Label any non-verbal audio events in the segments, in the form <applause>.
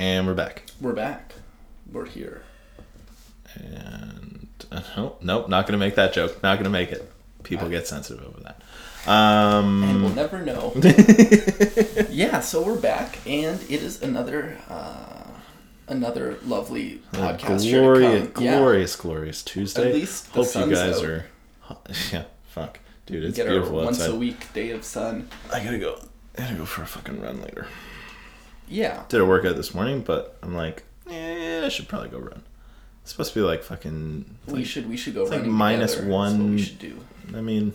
And we're back. We're back. We're here. And uh, nope, nope, not gonna make that joke. Not gonna make it. People get sensitive over that. Um, And we'll never know. <laughs> yeah, so we're back, and it is another uh, another lovely a podcast. here to glorious. Yeah. glorious, glorious Tuesday. At least the Hope you guys out. are. <laughs> Yeah, fuck, dude, it's Get our beautiful once a week day of sun. I gotta go. I gotta go for a fucking run later. Yeah. Did a workout this morning, but I'm like, yeah, I should probably go run. It's supposed to be like fucking. we like- should we should go it's like minus together. That's what one- we should do. I mean,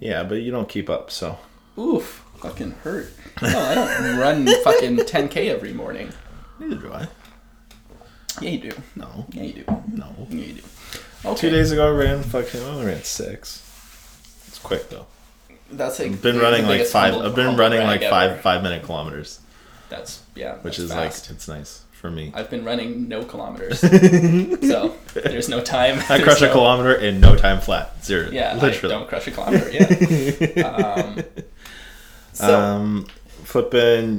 yeah, but you don't keep up, so. Oof, fucking hurt. No, I don't <laughs> run fucking 10k every morning. Neither do I. Yeah, you do. No, Yeah, you do. no. Yeah, you do. Okay. Two days ago, I ran fucking. I only ran six. It's quick though. That's like I've been running like five. humble- I've been running like five ever. five minute kilometers, That's yeah. which that's is fast. like it's nice for me. I've been running no kilometers, <laughs> so there's no time. I crush a kilometer in no time flat. Zero. Yeah, literally. I don't crush a kilometer. Yeah. <laughs> um, so um,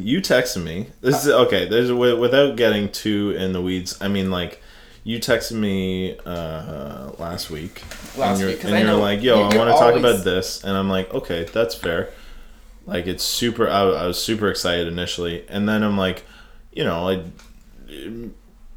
you texted me. This is okay. There's without getting too in the weeds. I mean, like, you texted me uh, last week. Last and you're, week, and I you're like, "Yo, I want to talk always- about this," and I'm like, "Okay, that's fair." Like, it's super. I, I was super excited initially, and then I'm like, you know, like,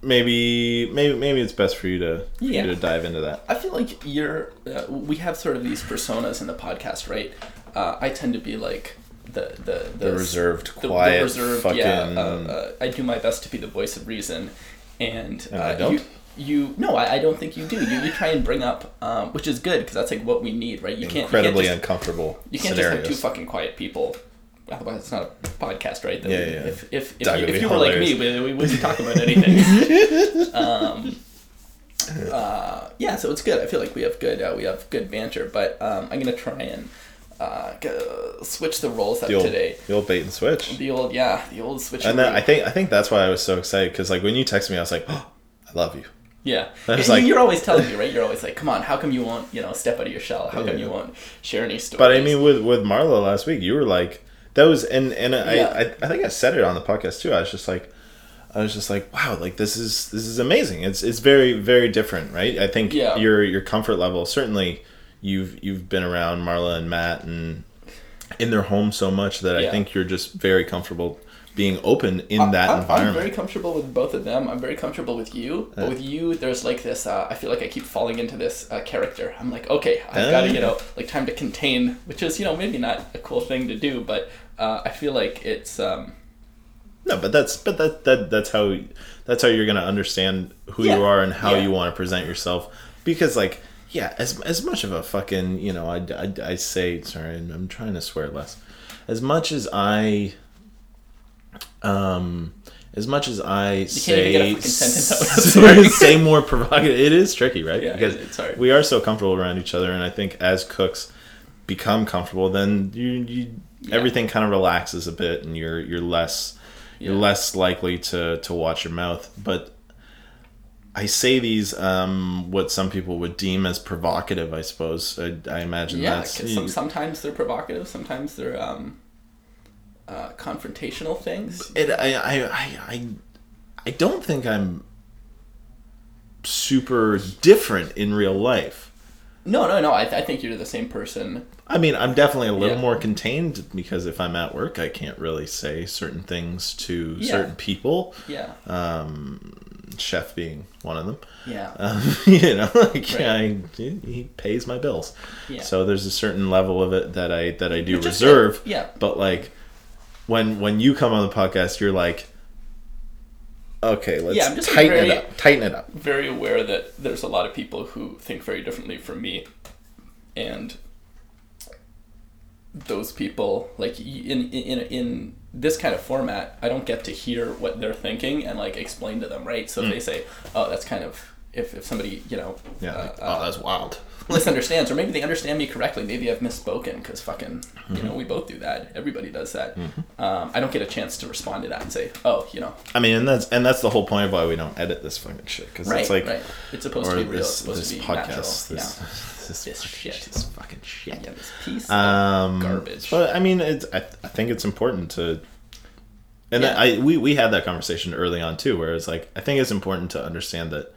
maybe, maybe, maybe it's best for you to for Yeah. you to dive into that. I feel like you're. Uh, we have sort of these personas in the podcast, right? Uh, I tend to be like the the the, The reserved, the- the quiet, reserved, fucking. Yeah, uh, uh, I do my best to be the voice of reason, and, And uh, I don't? You, you no, I, I don't think you do. You, you try and bring up, um, which is good because that's like what we need, right? You can't incredibly you can't just, uncomfortable you can't scenarios. just have two fucking quiet people. Otherwise, it's not a podcast, right? That Yeah, yeah. If if if, you, if you were like me, we, we wouldn't talk about anything. <laughs> um, uh, yeah, so it's good. I feel like we have good uh, we have good banter, but um, I'm gonna try and uh, switch the roles up the old, today. the old bait and switch. The old yeah, the old switch. And then I think I think that's why I was so excited because like when you texted me, I was like, oh, I love you. yeah, I And like- you're always telling me <laughs> right. You're always like, come on, how come you won't you know step out of your shell? How come you won't share any stories? But I mean, with with Marla last week, you were like, that was and and I, Yeah. I I think I said it on the podcast too. I was just like, I was just like, wow, like this is this is amazing. It's it's very very different, right? I think Yeah. your your comfort level certainly. You've you've been around Marla and Matt and in their home so much that I think you're just very comfortable being open in I- that I'm, environment. I'm very comfortable with both of them. I'm very comfortable with you, but Uh. with you, there's like this. Uh, I feel like I keep falling into this uh, character. I'm like, okay, I've got to, you know, like time to contain, which is, you know, maybe not a cool thing to do, but uh, I feel like it's. Um, No, but that's but that, that that's how that's how you're gonna understand who Yeah. you are and how Yeah. you want to present yourself. Because like yeah, as as much of a fucking you know I, I, I say sorry I'm, trying to swear less. As much as I um as much as I can't say even get a fucking sentence out. <laughs> Sorry. say more provocative, it is tricky, right? Yeah, because it's hard. we are so comfortable around each other, and I think as cooks become comfortable, then you, you Yeah. everything kind of relaxes a bit, and you're you're less you're less likely to to watch your mouth. But I say these um, what some people would deem as provocative. I suppose I, I imagine yeah, that's some, sometimes they're provocative, sometimes they're um, uh, confrontational things. it. I, I I I don't think I'm super different in real life. No, no, no. I, I think you're the same person. I mean, I'm definitely a little Yeah. more contained because if I'm at work, I can't really say certain things to Yeah. certain people. Yeah, Um, chef being one of them. yeah, <laughs> Um, <laughs> you know, like Right. I, he pays my bills. Yeah. So there's a certain level of it that I that I do reserve. good. Yeah. But like, when when you come on the podcast, you're like, okay, let's Yeah, tighten very- it up. Tighten it up. very aware that there's a lot of people who think very differently from me, and those people like in in in this kind of format, I don't get to hear what they're thinking and like explain to them, right? So if they say, "Oh, that's kind of," if if somebody you know. Yeah. uh, like, uh, oh, that's wild. Misunderstands, or maybe they understand me correctly. Maybe I've misspoken because fucking, Mm-hmm. you know, we both do that. Everybody does that. Um, I don't get a chance to respond to that and say, "Oh, you know, I mean, and that's and that's the whole point of why we don't edit this fucking shit because right, it's like right." It's supposed to be real. this It's supposed this to be podcast natural. this yeah. <laughs> this, This shit. this fucking shit. Yeah, this piece Um, of garbage. But I mean, it's I, I think it's important to And Yeah. I we we had that conversation early on too, where it's like I think it's important to understand that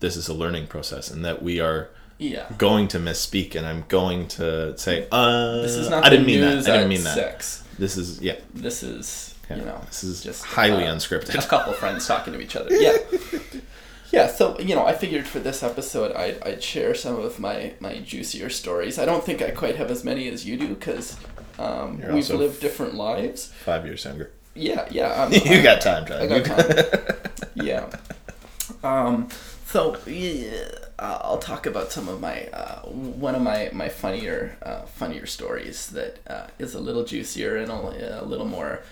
this is a learning process and that we are yeah. going to misspeak and I'm going to say, uh, This is not I didn't mean that. I didn't mean that. six. This is yeah, This is yeah. you know this is just highly uh, unscripted. a couple friends talking to each other. <laughs> Yeah. Yeah, so you know, I figured for this episode, I'd, I'd share some of my, my juicier stories. I don't think I quite have as many as you do because um, we've lived different lives. Five years younger. Yeah, yeah. I'm, <laughs> you I'm- got time, John. I got time. <laughs> yeah. Um, so yeah, uh, I'll talk about some of my uh, one of my my funnier uh, funnier stories that uh, is a little juicier and a, a little more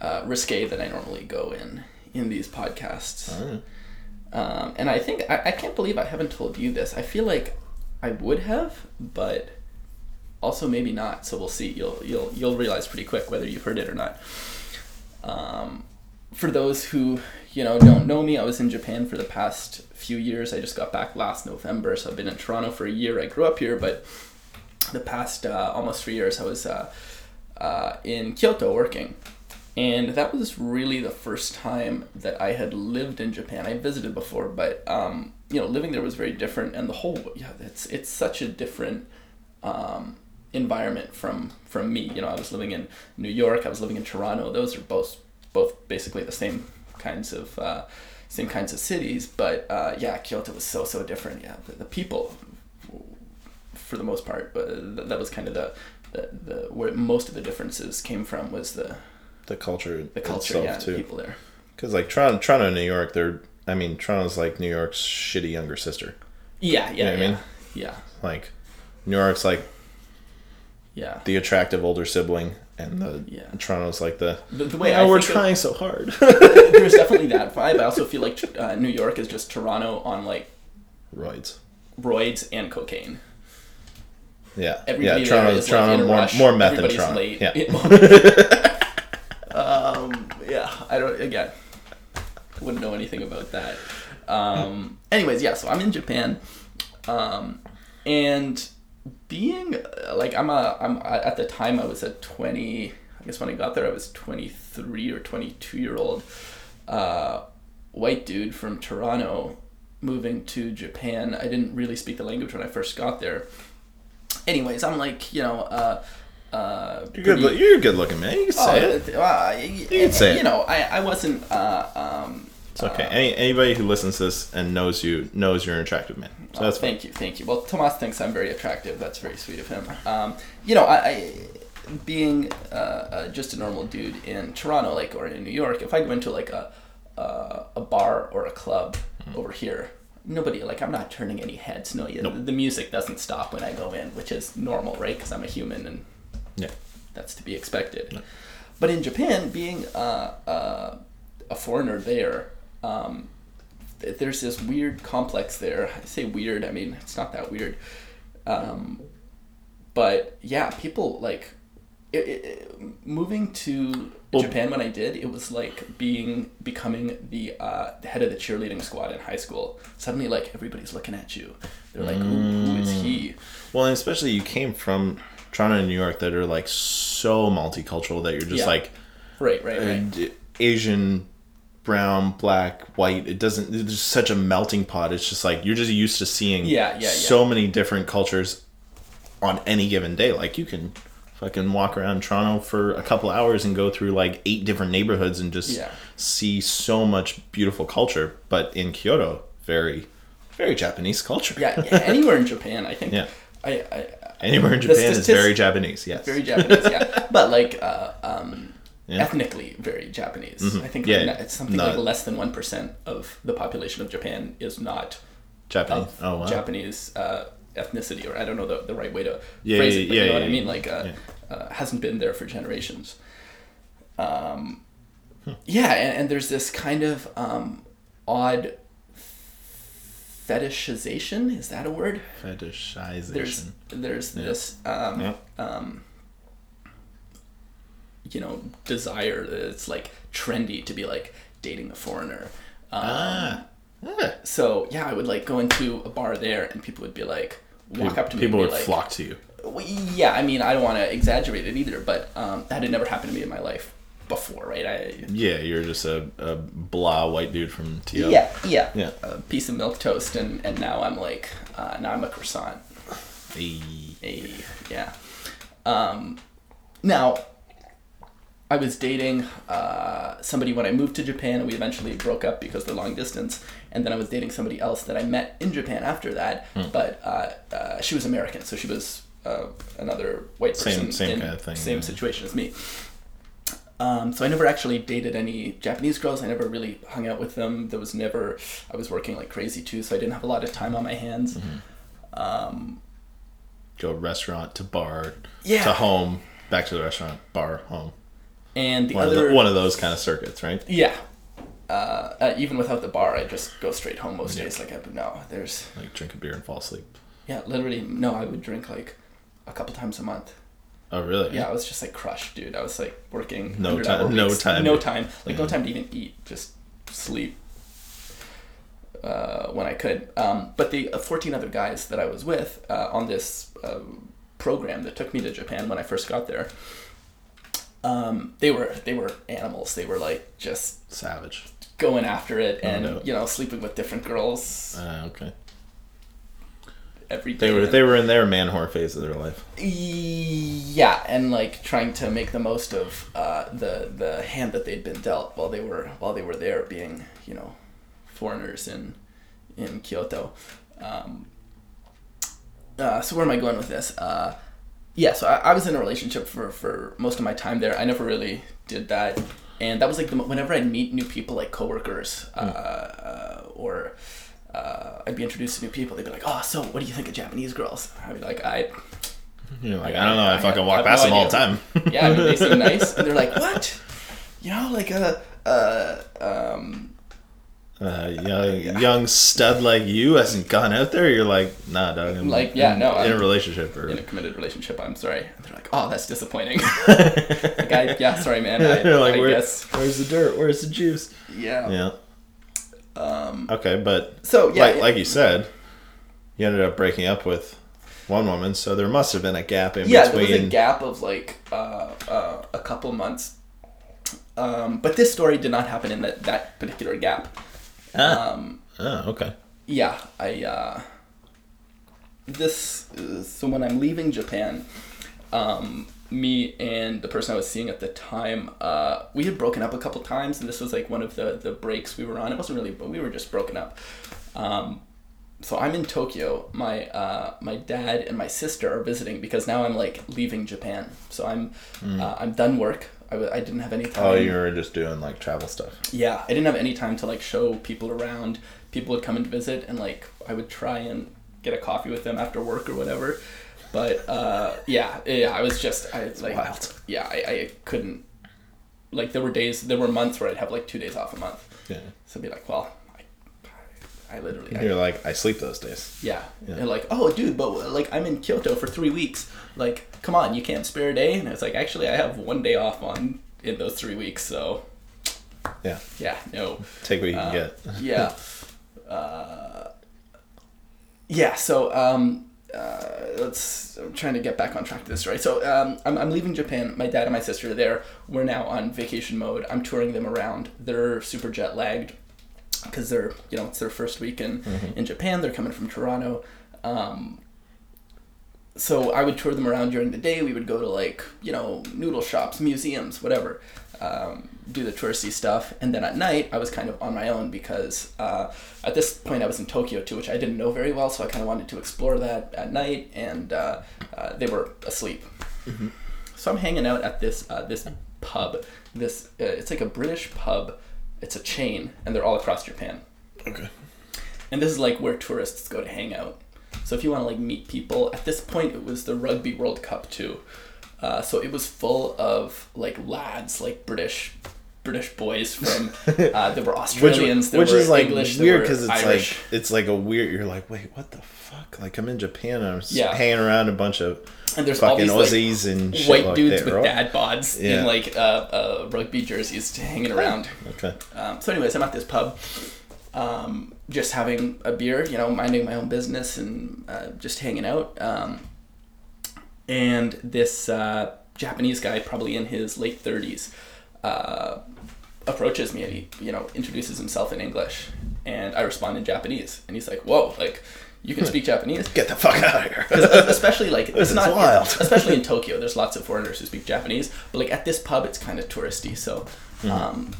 uh, risque than I normally go in in these podcasts. Um, and I think I, I can't believe I haven't told you this. I feel like I would have, but also maybe not. So we'll see. You'll you'll you'll realize pretty quick whether you've heard it or not. Um, for those who you know don't know me, I was in Japan for the past few years. I just got back last November, so I've been in Toronto for a year. I grew up here, but the past uh, almost three years I was uh, uh, in Kyoto working. And that was really the first time that I had lived in Japan. I visited before, but um, you know, living there was very different, and the whole yeah, it's it's such a different um, environment from from me. You know, I was living in New York, I was living in Toronto. Those are both both basically the same kinds of uh, same kinds of cities, but uh, yeah, Kyoto was so so different. Yeah, the, the people, for the most part, uh, th- that was kind of the, the the where most of the differences came from was the the culture, the culture, yeah, the people there. Because like Toronto, Toronto, and New York, they're. I mean, Toronto's like New York's shitty younger sister. Yeah, yeah, know what I mean? yeah, Like, New York's like yeah. the attractive older sibling, and the Yeah. Toronto's like the. The, the way I we're trying so hard. <laughs> there's <laughs> definitely that vibe. I also feel like uh, New York is just Toronto on like roids, roids and cocaine. Yeah. Everybody yeah. Toronto, is Toronto, like more, more meth than Toronto. late. Yeah. <laughs> um, yeah, I don't. Again, wouldn't know anything about that. Um, anyways, yeah. So I'm in Japan, um, and being uh, like I'm a I'm at the time I was a 20. I guess when I got there I was 23 or 22 year old uh, white dude from Toronto moving to Japan. I didn't really speak the language when I first got there. Anyways, I'm like you know. Uh, uh, You're good. pretty- Look, you're a good looking man. You can say Oh, it. uh, you can say You it. know, I, I wasn't. Uh, um, It's okay. Any anybody who listens to this and knows you knows you're an attractive man. So that's fine. thank you, thank you. Well, Tomas thinks I'm very attractive. That's very sweet of him. Um, you know, I, I being uh, uh, just a normal dude in Toronto, like or in New York, if I go into like a uh, a bar or a club Hmm. over here. Nobody like I'm not turning any heads. No, yeah, Nope. the music doesn't stop when I go in, which is normal, right? Because I'm a human and Yeah. that's to be expected. But in Japan, being uh, uh, a foreigner there, um, there's this weird complex there. I say weird, I mean, it's not that weird. Um, but yeah, people like it, it, moving to Well- Japan when I did, it was like being becoming the uh, the head of the cheerleading squad in high school. Suddenly, like everybody's looking at you. They're like, "Who, who is he?" Well, and especially you came from Toronto and New York that are like so multicultural that you're just Yeah. like Right, right, right. Asian, brown, black, white. It doesn't. There's such a melting pot. It's just like you're just used to seeing Yeah, yeah, yeah. so many different cultures on any given day. Like you can fucking walk around Toronto for a couple hours and go through like eight different neighborhoods and just Yeah. see so much beautiful culture. But in Kyoto, very, very Japanese culture. yeah, anywhere in Japan, I think. Yeah. I, I Anywhere in Japan is very Japanese. Yes. very Japanese, yeah. <laughs> But like uh, um, Yeah. ethnically very Japanese. I think Yeah, like, it's something like less than one percent of the population of Japan is not Japanese. Oh wow. Japanese uh, ethnicity, or I don't know the, the right way to Yeah, phrase it, but you know what I mean. Like, uh, uh, hasn't been there for generations. Um, Hmm. yeah, and, and there's this kind of um, odd fetishization. Is that a word? Fetishization. there's there's this um, um, you know desire that it's like trendy to be like dating a foreigner um, ah. Yeah. so yeah i would like go into a bar there and people would be like walk up to me People would like, flock to you. well, yeah i mean i don't want to exaggerate it either but um, that had never happened to me in my life before, right? I Yeah, you're just a, a blah white dude from TO. yeah yeah Yeah. a piece of milk toast, and and now I'm like uh, now I'm a croissant. Hey. A yeah. Um, now, I was dating uh, somebody when I moved to Japan, and we eventually broke up because of the long distance. And then I was dating somebody else that I met in Japan after that, Hmm. but uh, uh, she was American, so she was uh, another white Same- person same in kind of thing, same yeah. situation as me. Um, so I never actually dated any Japanese girls. I never really hung out with them. There was never. I was working like crazy too, so I didn't have a lot of time on my hands. Mm-hmm. Um, Go restaurant to bar Yeah. to home, back to the restaurant, bar, home. And the One, other of, the, one of those kind of circuits, right? Yeah. Uh, uh, even without the bar, I just go straight home most days. Like I no, there's Like drink a beer and fall asleep. yeah, literally no. I would drink like a couple times a month. Oh, really? Yeah, I was just like crushed, dude. I was like working No time- no time. no time, like no time to even eat, just sleep. Uh, when I could, um, but the uh, fourteen other guys that I was with uh, on this uh, program that took me to Japan when I first got there, um, they were they were animals. They were like just Savage. going after it and no. you know sleeping with different girls Uh, okay. every day. They were they were in their man whore phase of their life. yeah, and like trying to make the most of uh, the the hand that they'd been dealt while they were while they were there, being you know foreigners in in Kyoto. Um, uh, so where am I going with this? Uh, yeah, so I, I was in a relationship for for most of my time there. I never really did that, and that was like the whenever I'd meet new people, like coworkers, uh, uh, or uh, I'd be introduced to new people. They'd be like, "Oh, so what do you think of Japanese girls?" I'd be like, "I." You're like, I- I don't know. I, I fucking walk past no them all the time. yeah, I mean, they seem nice, and they're like, <laughs> "What?" You know, like a, uh, um, uh, young, young stud like you hasn't gone out there. You're like, nah, dog. I'm Like, yeah, in, no, in a I'm- relationship or in a committed relationship. I'm sorry. And they're like, "Oh, that's disappointing." <laughs> like, I, yeah, sorry, man. I, <laughs> You're like, I Where, guess, where's the dirt? Where's the juice? yeah. Yeah. Um, Okay, but so yeah, like it- like you said, you ended up breaking up with one woman, so there must have been a gap in between. yeah, there was a gap of like uh, uh, a couple months. Um, but this story did not happen in that, that particular gap. Ah. Um, oh, okay. yeah, I uh, this is, so when I'm leaving Japan, um, me and the person I was seeing at the time, uh, we had broken up a couple times, and this was like one of the the breaks we were on. It wasn't really, but we were just broken up. Um, so I'm in Tokyo. My uh, my dad and my sister are visiting because now I'm like leaving Japan. So I'm uh, I'm done work. I, w- I didn't have any time. Oh, you were just doing like travel stuff. Yeah, I didn't have any time to like show people around. People would come and visit, and like I would try and get a coffee with them after work or whatever. But uh, yeah, yeah, I was just I like wild. yeah, I, I couldn't like there were days there were months where I'd have like two days off a month. Yeah. So I'd be like, well, I, I literally I, You're like, I sleep those days. yeah. Yeah. And like, oh, dude, but like, I'm in Kyoto for three weeks. Like, come on, you can't spare a day. And it's like, actually, I have one day off on in those three weeks. So, Yeah. yeah, no, Take what you can Uh, get. yeah, <laughs> uh, yeah. So, um, uh, let's. I'm trying to get back on track to this story. So, um, I'm I'm leaving Japan. My dad and my sister are there. We're now on vacation mode. I'm touring them around. They're super jet lagged because they're you know it's their first week in in Japan. They're coming from Toronto. Um, so I would tour them around during the day. We would go to like you know noodle shops, museums, whatever, um, do the touristy stuff, and then at night I was kind of on my own because uh, at this point I was in Tokyo too, which I didn't know very well. So I kind of wanted to explore that at night, and uh, uh, they were asleep. So I'm hanging out at this uh, this pub. This uh, it's like a British pub. It's a chain, and they're all across Japan. Okay. And this is like where tourists go to hang out. So if you want to like meet people, at this point it was the Rugby World Cup too. Uh, so it was full of like lads, like British British boys from <laughs> uh, there were Which, Australians, there which were is like English, there weird because it's Irish. like it's like a weird. You're like, wait, what the fuck? Like I'm in Japan. and I'm Yeah. hanging around a bunch of and there's all fucking these like, Aussies and shit white like dudes that, with right? dad bods Yeah. in like uh, uh, rugby jerseys hanging around. Okay. Um, so, anyways, I'm at this pub, um, just having a beer, you know, minding my own business and uh, just hanging out. Um, and this uh, Japanese guy, probably in his late 30s, uh, approaches me and he you know introduces himself in English, and I respond in Japanese, and he's like, "Whoa, like." You can speak Japanese. Get the fuck out of here. <laughs> especially like it's not wild. <laughs> especially in <laughs> Tokyo. There's lots of foreigners who speak Japanese, but like at this pub, it's kind of touristy. So, um,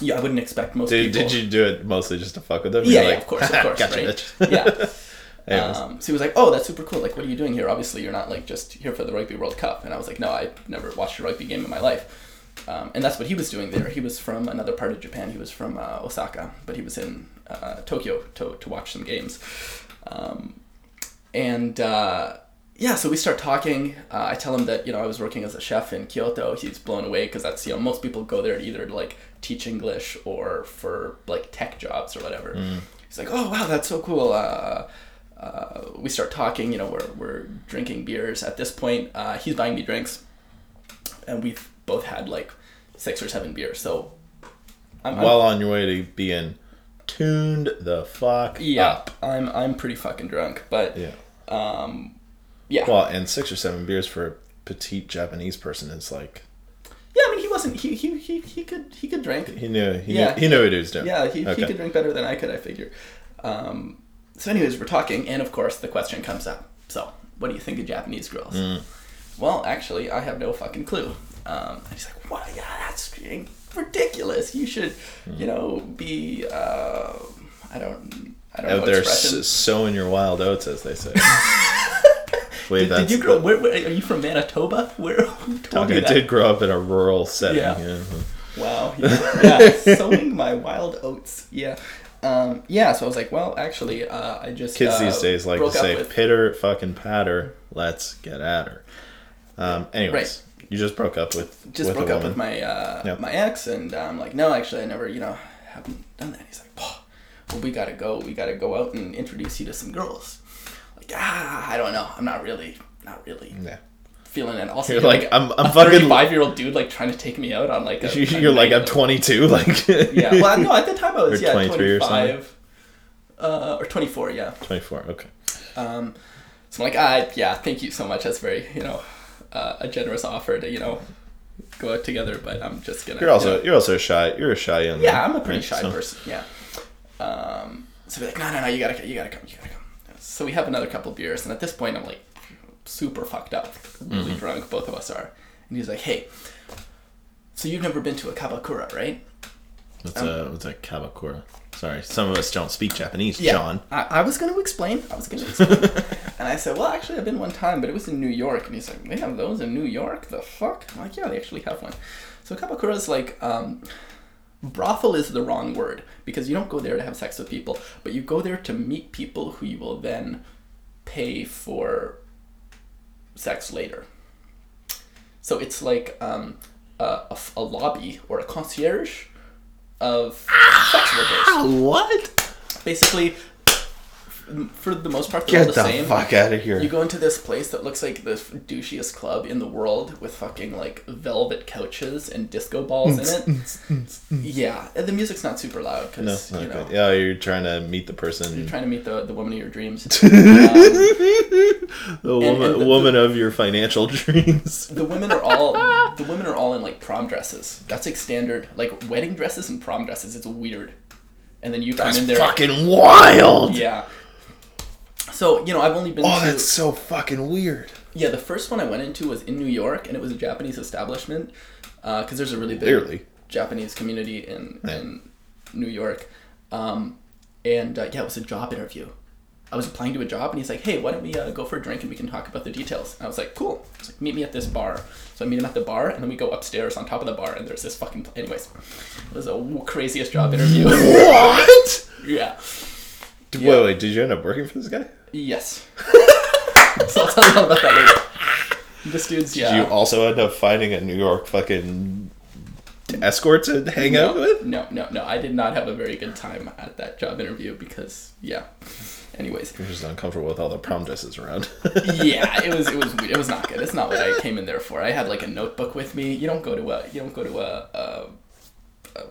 yeah, I wouldn't expect most Did, people. did you do it mostly just to fuck with them? Yeah, yeah, of course, of course, gotcha, right? yeah. Um, so he was like, "Oh, that's super cool. Like, what are you doing here? Obviously, you're not like just here for the Rugby World Cup." And I was like, "No, I never watched a rugby game in my life." Um, and that's what he was doing there. He was from another part of Japan. He was from uh, Osaka, but he was in uh, Tokyo to to watch some games. Um, and uh, yeah, so we start talking. Uh, I tell him that you know I was working as a chef in Kyoto. He's blown away because that's you know most people go there either to like teach English or for like tech jobs or whatever. He's like, oh wow, that's so cool. Uh, uh, we start talking. You know, we're we're drinking beers. At this point, uh, he's buying me drinks, and we've both had like six or seven beers. So I'm, I'm- Well on your way to being tuned the fuck yeah, up. I'm I'm pretty fucking drunk, but Yeah. um, yeah. Well, and six or seven beers for a petite Japanese person is like Yeah, I mean, he wasn't. He he he, he could he could drink. he knew he Yeah. knew he knew what he was doing. Yeah, he, he Okay. could drink better than I could. I figure. Um, so, anyways, we're talking, and of course, the question comes up. So, what do you think of Japanese girls? Mm. Well, actually, I have no fucking clue. Um, and he's like, "What? Yeah, that's ridiculous. You should, you know, be. Uh, I don't. I don't Out know there s- sowing your wild oats, as they say. <laughs> Wait, Did, did you grow? Where, where, are you from Manitoba? Where? <laughs> Told I did grow up in a rural setting. Yeah. Yeah. Wow. <laughs> Yeah, yeah, sowing my wild oats. Yeah. Um, yeah, so I was like, well, actually, uh, I just Kids uh, these days like to say with- pitter fucking patter, let's get at her. Um, anyways, you just broke up with just with broke up with my uh, Yep. my ex, and I'm like, no, actually, I never, you know, haven't done that. He's like, well, we gotta go. We gotta go out and introduce you to some girls. Like, ah, I don't know. I'm not really, not really yeah. feeling it. Also, You're like, I'm- I'm a fucking- 35 year old dude like trying to take me out on like a, <laughs> You're like I'm 22, <laughs> like Yeah. Well, no, at the time I was yeah 23 or 25. Uh, or 24, yeah. 24. Okay. Um, so I'm like, ah, yeah, thank you so much. That's very, you know, uh, a generous offer to, you know, go out together. But I'm just gonna. You're also you know- you're also shy. You're a shy young. yeah, I'm a pretty right? shy So- person. Yeah. Um, so we're like, no, no, no, you gotta, you gotta come, you gotta come. So we have another couple beers, and at this point, I'm like, super fucked up, really Mm-hmm. drunk. Both of us are, and he's like, hey. So you've never been to a kabakura, right? What's Um, a what's a kabakura? Sorry, some of us don't speak Japanese. Yeah. John. I, I was going to explain. I was going to explain. <laughs> and I said, well, actually, I've been one time, but it was in New York. And he's like, they have those in New York? The fuck? I'm like, yeah, they actually have one. So Kabakura is like, um, brothel is the wrong word because you don't go there to have sex with people, but you go there to meet people who you will then pay for sex later. So it's like um, a, a a lobby or a concierge of sex workers ah, What? basically for the most part they're all Get the, the same. fuck out of here. you go into this place that looks like the douchiest club in the world with fucking like velvet couches and disco balls in mm, it. Mm, mm, yeah and the music's not super loud No, because you know. okay. yeah, you're trying to meet the person, you're trying to meet the, the woman of your dreams. <laughs> Um, the woman, and the- woman of your financial <laughs> dreams. the women are all the women are all in like prom dresses. That's like standard like wedding dresses and prom dresses. It's weird. And then you come That's in there. fucking wild. yeah so you know i've only been Oh, to that's so fucking weird. Yeah, the first one I went into was in New York, and it was a Japanese establishment because there's a really big Clearly. Japanese community in, Yeah. in New York. Um, and uh, yeah, it was a job interview. I was applying to a job, and he's like, "Hey, why don't we uh, go for a drink and we can talk about the details?" And I was like, "Cool." He's like, "Meet me at this bar." So I meet him at the bar, and then we go upstairs on top of the bar, and there's this fucking. Anyways, it was the craziest job interview. <laughs> What? <laughs> yeah. Wait, Yeah. wait, did you end up working for this guy? Yes. <laughs> so I'll tell you all about that later. This dude's yeah. Did you also end up finding a New York fucking escort to hang out with? No, no, no. I did not have a very good time at that job interview because, yeah. Anyways, You're just uncomfortable with all the prom dresses around. <laughs> yeah, <laughs> it was it was. It was not good. It's not what I came in there for. I had like a notebook with me. You don't go to a you don't go to a, a, a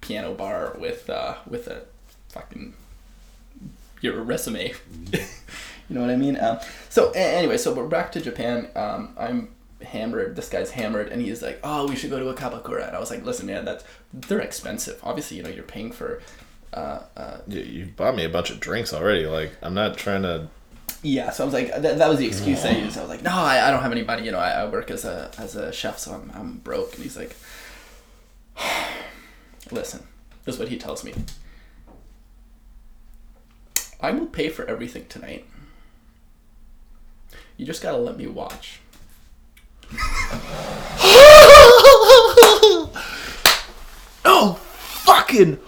piano bar with uh, with a fucking your resume. <laughs> you know what I mean? Um, so a- anyway, so we're back to Japan. Um, I'm hammered. This guy's hammered, and he's like, "Oh, we should go to a Kabakura." And I was like, "Listen, man, that's they're expensive. Obviously, you know, you're paying for." Uh, uh, You, you bought me a bunch of drinks already. Like I'm not trying to. yeah, so I was like, that, that was the excuse I used. I was like, no, I, I don't have any money. You know, I, I work as a as a chef, so I'm I'm broke. And he's like, <sighs> listen, this is what he tells me. I will pay for everything tonight. You just gotta let me watch. <laughs> oh, fucking.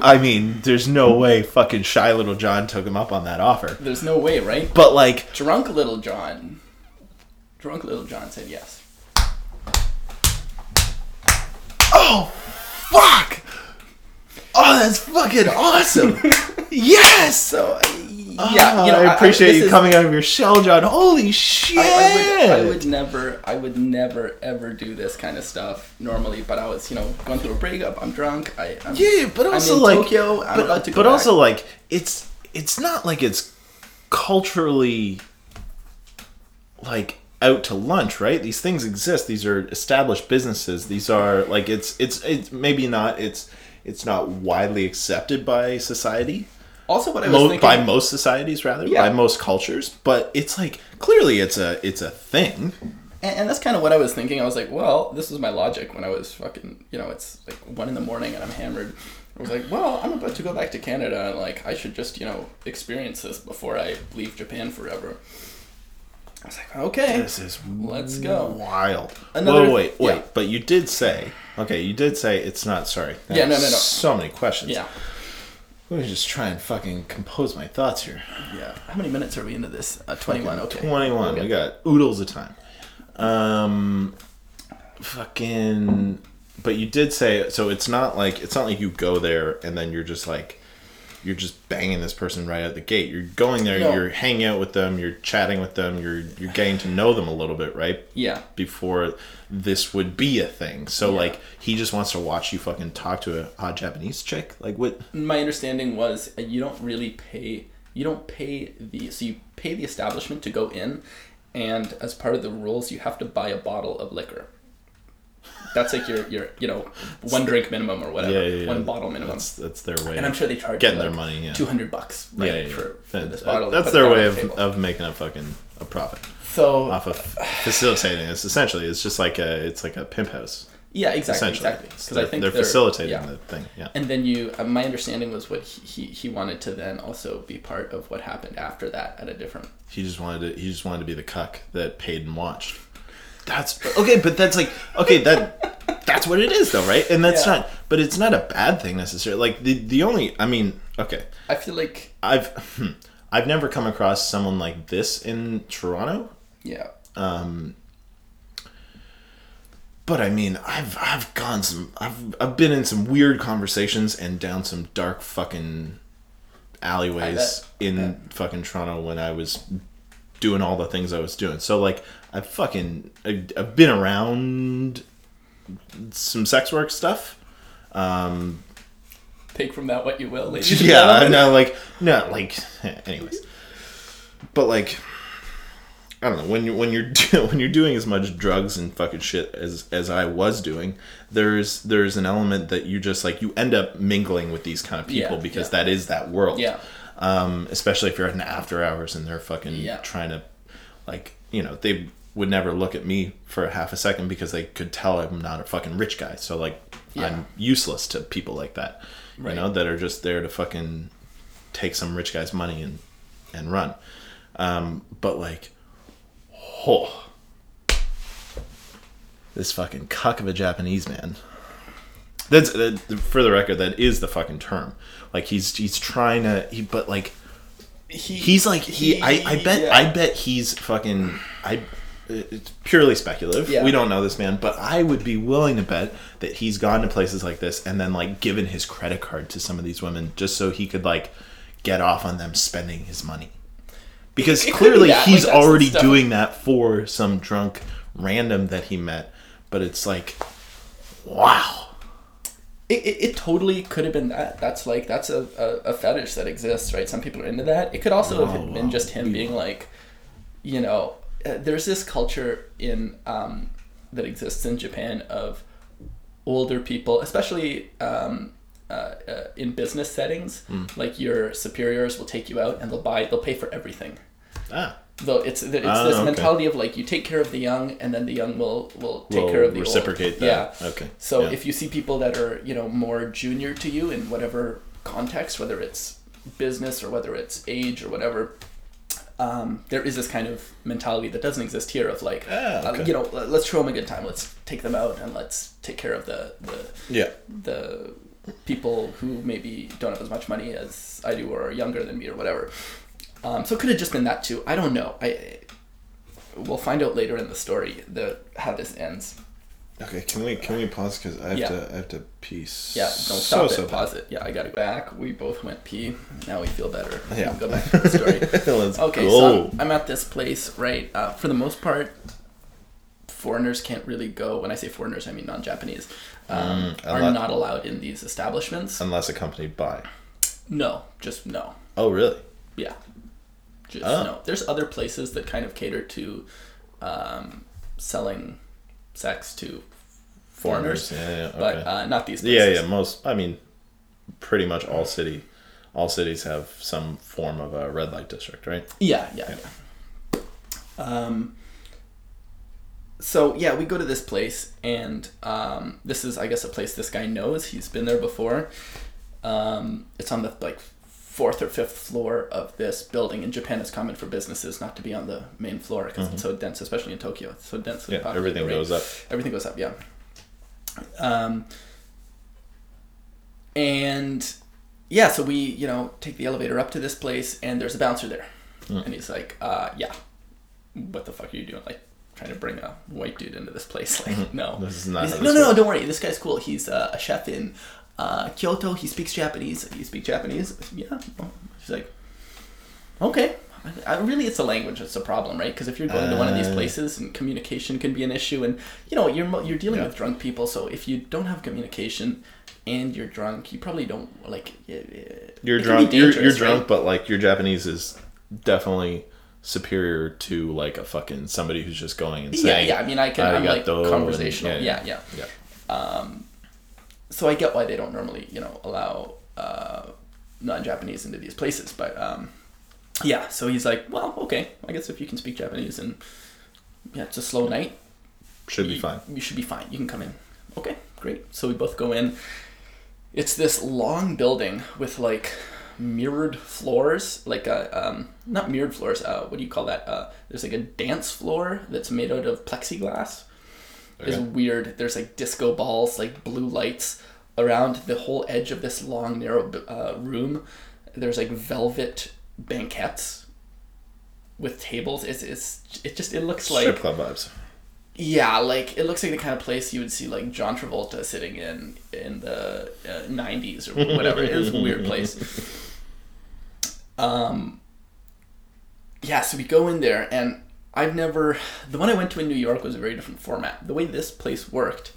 I mean, there's no way fucking shy little John took him up on that offer. There's no way, right? But like, Drunk little John. Drunk little John said yes. oh, fuck! Oh, that's fucking awesome! <laughs> yes! So uh, ah, yeah, you know, I appreciate this you is- coming out of your shell, John. Holy shit! I, I, would, I would never, I would never ever do this kind of stuff normally. But I was, you know, going through a breakup. I'm drunk. I, I'm, Yeah, but also like, Tokyo. I'm but, about to go but back. also like, it's it's not like it's culturally like out to lunch, right? These things exist. These are established businesses. These are like it's it's it's maybe not it's it's not widely accepted by society. Also, what I was Mo- thinking, by most societies rather Yeah. by most cultures but it's like clearly it's a it's a thing and, and that's kind of what I was thinking. I was like, well, this is my logic when I was fucking, you know, it's like one in the morning and I'm hammered. I was like, well, I'm about to go back to Canada and like I should just, you know, experience this before I leave Japan forever. I was like, okay, this is let's go. wild Another- Whoa, wait wait yeah. but you did say okay you did say it's not sorry Yeah, no, no, no. so many questions Yeah, let me just try and fucking compose my thoughts here yeah. How many minutes are we into this? Uh, 21. Okay. 21 Okay. we got oodles of time um fucking but you did say so it's not like it's not like you go there and then you're just like you're just banging this person right out the gate you're going there No. you're hanging out with them you're chatting with them you're you're getting to know them a little bit right Yeah. before this would be a thing so Yeah. like he just wants to watch you fucking talk to a hot japanese chick like what my understanding was uh, you don't really pay you don't pay the so you pay the establishment to go in and as part of the rules you have to buy a bottle of liquor that's like your your you know one drink minimum or whatever yeah, yeah, yeah. one bottle minimum that's that's their way and i'm sure they charge getting you, their money yeah 200 bucks right, yeah, yeah, yeah. for, for this bottle that's their way of, table. of making a fucking a profit so off of facilitating this. Essentially, it's just like a it's like a pimp house. yeah exactly exactly because they're, i think they're facilitating yeah. the thing. Yeah, And then you, uh, my understanding was what he, he he wanted to then also be part of what happened after that at a different. he just wanted to he just wanted to be the cuck that paid and watched. That's okay, but that's like okay that that's what it is though, right? And that's Yeah. not, but it's not a bad thing necessarily. Like the the only, I mean, okay, I feel like I've hmm, I've never come across someone like this in Toronto. yeah, Um. But I mean, I've I've gone some I've I've been in some weird conversations and down some dark fucking alleyways in fucking Toronto when I was doing all the things I was doing. So like I've fucking I've been around some sex work stuff. take from that what you will. ladies Yeah, no, like no, like anyways. But like I don't know when you when you're <laughs> do, when you're doing as much drugs and fucking shit as as I was doing, there's there's an element that you just like you end up mingling with these kind of people Yeah, because yeah. that is that world. Yeah. Um, especially if you're at the after hours and they're fucking Yeah. trying to, like you know they would never look at me for a half a second because they could tell I'm not a fucking rich guy. So like Yeah. I'm useless to people like that. Right. You know that are just there to fucking take some rich guy's money and and run. Um, but like, oh, this fucking cuck of a Japanese man. That's that, for the record. That is the fucking term. Like he's he's trying to. He but like He, he's like he. I, I bet yeah. I bet he's fucking. I. It's purely speculative. Yeah. We don't know this man, but I would be willing to bet that he's gone to places like this and then like given his credit card to some of these women just so he could like get off on them spending his money. Because It could be clearly he's like, already doing that for some drunk random that he met, but it's like, wow. It, it, it totally could have been that. That's like that's a, a, a fetish that exists, right? Some people are into that. It could also have Oh, been just him being like, you know, uh, there's this culture in um, that exists in Japan of older people, especially um, uh, uh, in business settings. Like your superiors will take you out and they'll buy, they'll pay for everything. Ah, Though it's it's Ah, this okay. mentality of like you take care of the young and then the young will will take Will care of the reciprocate old. that. Yeah. Okay. So Yeah. if you see people that are you know more junior to you in whatever context, whether it's business or whether it's age or whatever, um, there is this kind of mentality that doesn't exist here of like, Ah, uh, you know, let- let's show them a good time. Let's take them out and let's take care of the the yeah. the people who maybe don't have as much money as I do or are younger than me or whatever. Um, so it could have just been that too. I don't know. I we'll find out later in the story the how this ends. Okay, can we can we pause because I have Yeah. to I have to pee. Yeah, don't so, stop so it. Pause it. Yeah, I got to go back. We both went pee. Now we feel better. Yeah. We'll go back to the story. <laughs> Okay, go. so I'm, I'm at this place, right? Uh, for the most part, foreigners can't really go. When I say foreigners, I mean non-Japanese. Um, Mm, are not allowed in these establishments. Unless accompanied by. No, just no. Oh really? Yeah. Just Oh. no. There's other places that kind of cater to um, selling sex to foreigners, Yeah, yeah, okay. but uh, not these places. yeah, yeah. Most, I mean, pretty much all city, all cities have some form of a red light district, right? Yeah, yeah, yeah. Um, so yeah, we go to this place, and um, this is, I guess, a place this guy knows. He's been there before. Um, it's on the like fourth or fifth floor of this building. In Japan, it's common for businesses not to be on the main floor because it's so dense, especially in Tokyo. It's so densely Yeah, everything goes up. Everything goes up, yeah. Um, and yeah, so we, you know, take the elevator up to this place, and there's a bouncer there, Hmm. and he's like, uh, "Yeah, what the fuck are you doing? Like, trying to bring a white dude into this place? <laughs> Like, no, This is not He's like, no, no, no, don't worry. This guy's cool. He's uh, a chef in uh, Kyoto. He speaks Japanese. You speak Japanese? Yeah. She's like, okay. I, I, really, it's a language that's a problem, right? Because if you're going to one of these Uh. places, and communication can be an issue, and you know you're you're dealing Yeah. with drunk people, so if you don't have communication and you're drunk, you probably don't like. You're it can be drunk. You're, you're dangerous, drunk, but like your Japanese is definitely superior to like a fucking somebody who's just going and saying. yeah. yeah. I mean, I can. I'm like "Arigato," and- conversational. yeah, yeah, yeah. yeah. So I get why they don't normally, you know, allow uh, non-Japanese into these places. But um, yeah, so he's like, well, okay, I guess if you can speak Japanese and yeah, it's a slow night, Should be you, fine. You should be fine. You can come in. Okay, great. So we both go in. It's this long building with like mirrored floors, like a um, not mirrored floors. Uh, what do you call that? Uh, there's like a dance floor that's made out of plexiglass. Okay. weird. There's like disco balls, like blue lights around the whole edge of this long narrow uh, room. There's like velvet banquettes with tables. It's it's it just it looks like Strip club vibes. yeah, like it looks like the kind of place you would see like John Travolta sitting in in the uh, '90s or whatever. it was a weird <laughs> place. Um. Yeah, so we go in there, and I've never. The one I went to in New York was a very different format. The way this place worked,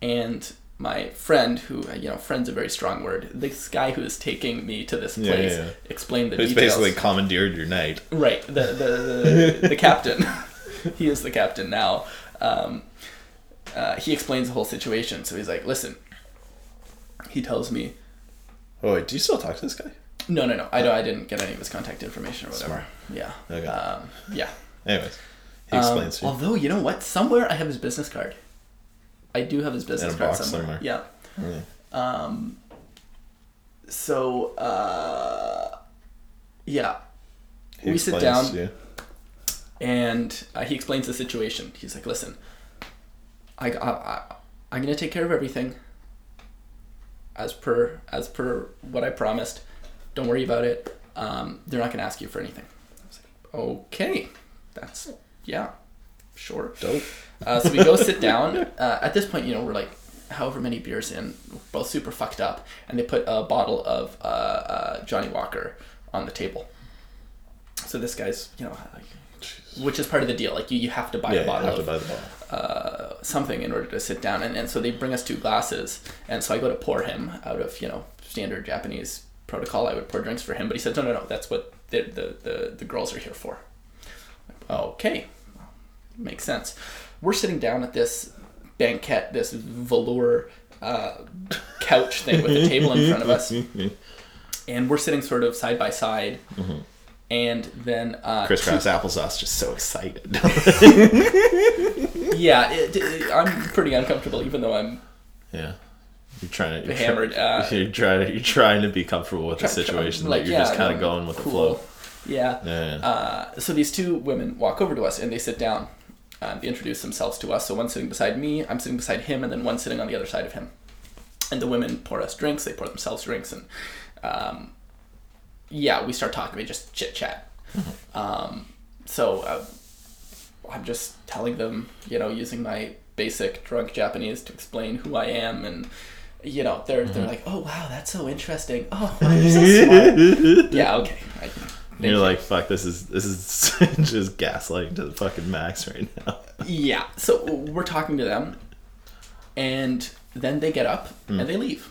and my friend, who you know, friend's a very strong word. This guy who is taking me to this place yeah, yeah. explained the It's details. basically commandeered your night. Right, the the the, the captain. <laughs> he is the captain now. Um, uh, he explains the whole situation. So he's like, "Listen." He tells me, Oh wait, do you still talk to this guy? "No, no, no. I don't. I didn't get any of his contact information or whatever." Yeah. Okay. Um, yeah. Anyways, he Um, explains to you. although you know what, somewhere I have his business card. I do have his business card somewhere. somewhere. Yeah. Yeah. Um. So, uh, yeah, He we sit down. and uh, he explains the situation. He's like, "Listen, I, I, I I'm gonna take care of everything. As per as per what I promised. Don't worry about it. Um, they're not gonna ask you for anything." I was like, "Okay, that's yeah, sure." Dope. Uh, so we go sit down. Uh, at this point, you know, we're like however many beers in, both super fucked up, and they put a bottle of uh, uh, Johnnie Walker on the table. So this guy's, you know, like, which is part of the deal. Like you, you have to buy Yeah, a you bottle have to buy the bottle. uh, something in order to sit down, and, and so they bring us two glasses, and so I go to pour him out of you know standard Japanese protocol. I would pour drinks for him, but he said no, no, no. That's what the the the, the girls are here for. Okay, makes sense. We're sitting down at this banquette, this velour uh, couch thing with a table in front of us, <laughs> and we're sitting sort of side by side. And then uh, Crisscross applesauce, just so excited. <laughs> yeah, it, it- I'm pretty uncomfortable, even though I'm yeah, you're trying to you're Hammered, Try, uh, <laughs> you're trying to you're trying to be comfortable with the try- try- situation. like, you're yeah, just kind of going with the flow. Yeah. Yeah. Uh, so these two women walk over to us and they sit down. Um, they introduce themselves to us. So one's sitting beside me, I'm sitting beside him, and then one's sitting on the other side of him. And the women pour us drinks. They pour themselves drinks, and um, yeah, we start talking. We just chit chat. Um, so uh, I'm just telling them, you know, using my basic drunk Japanese to explain who I am, and you know, they're they're like, oh wow, that's so interesting. Oh, <laughs> wow, so smart. <laughs> yeah, okay. I, you're like, fuck, this is this is <laughs> just gaslighting to the fucking max right now. Yeah. So we're talking to them, and then they get up and they leave.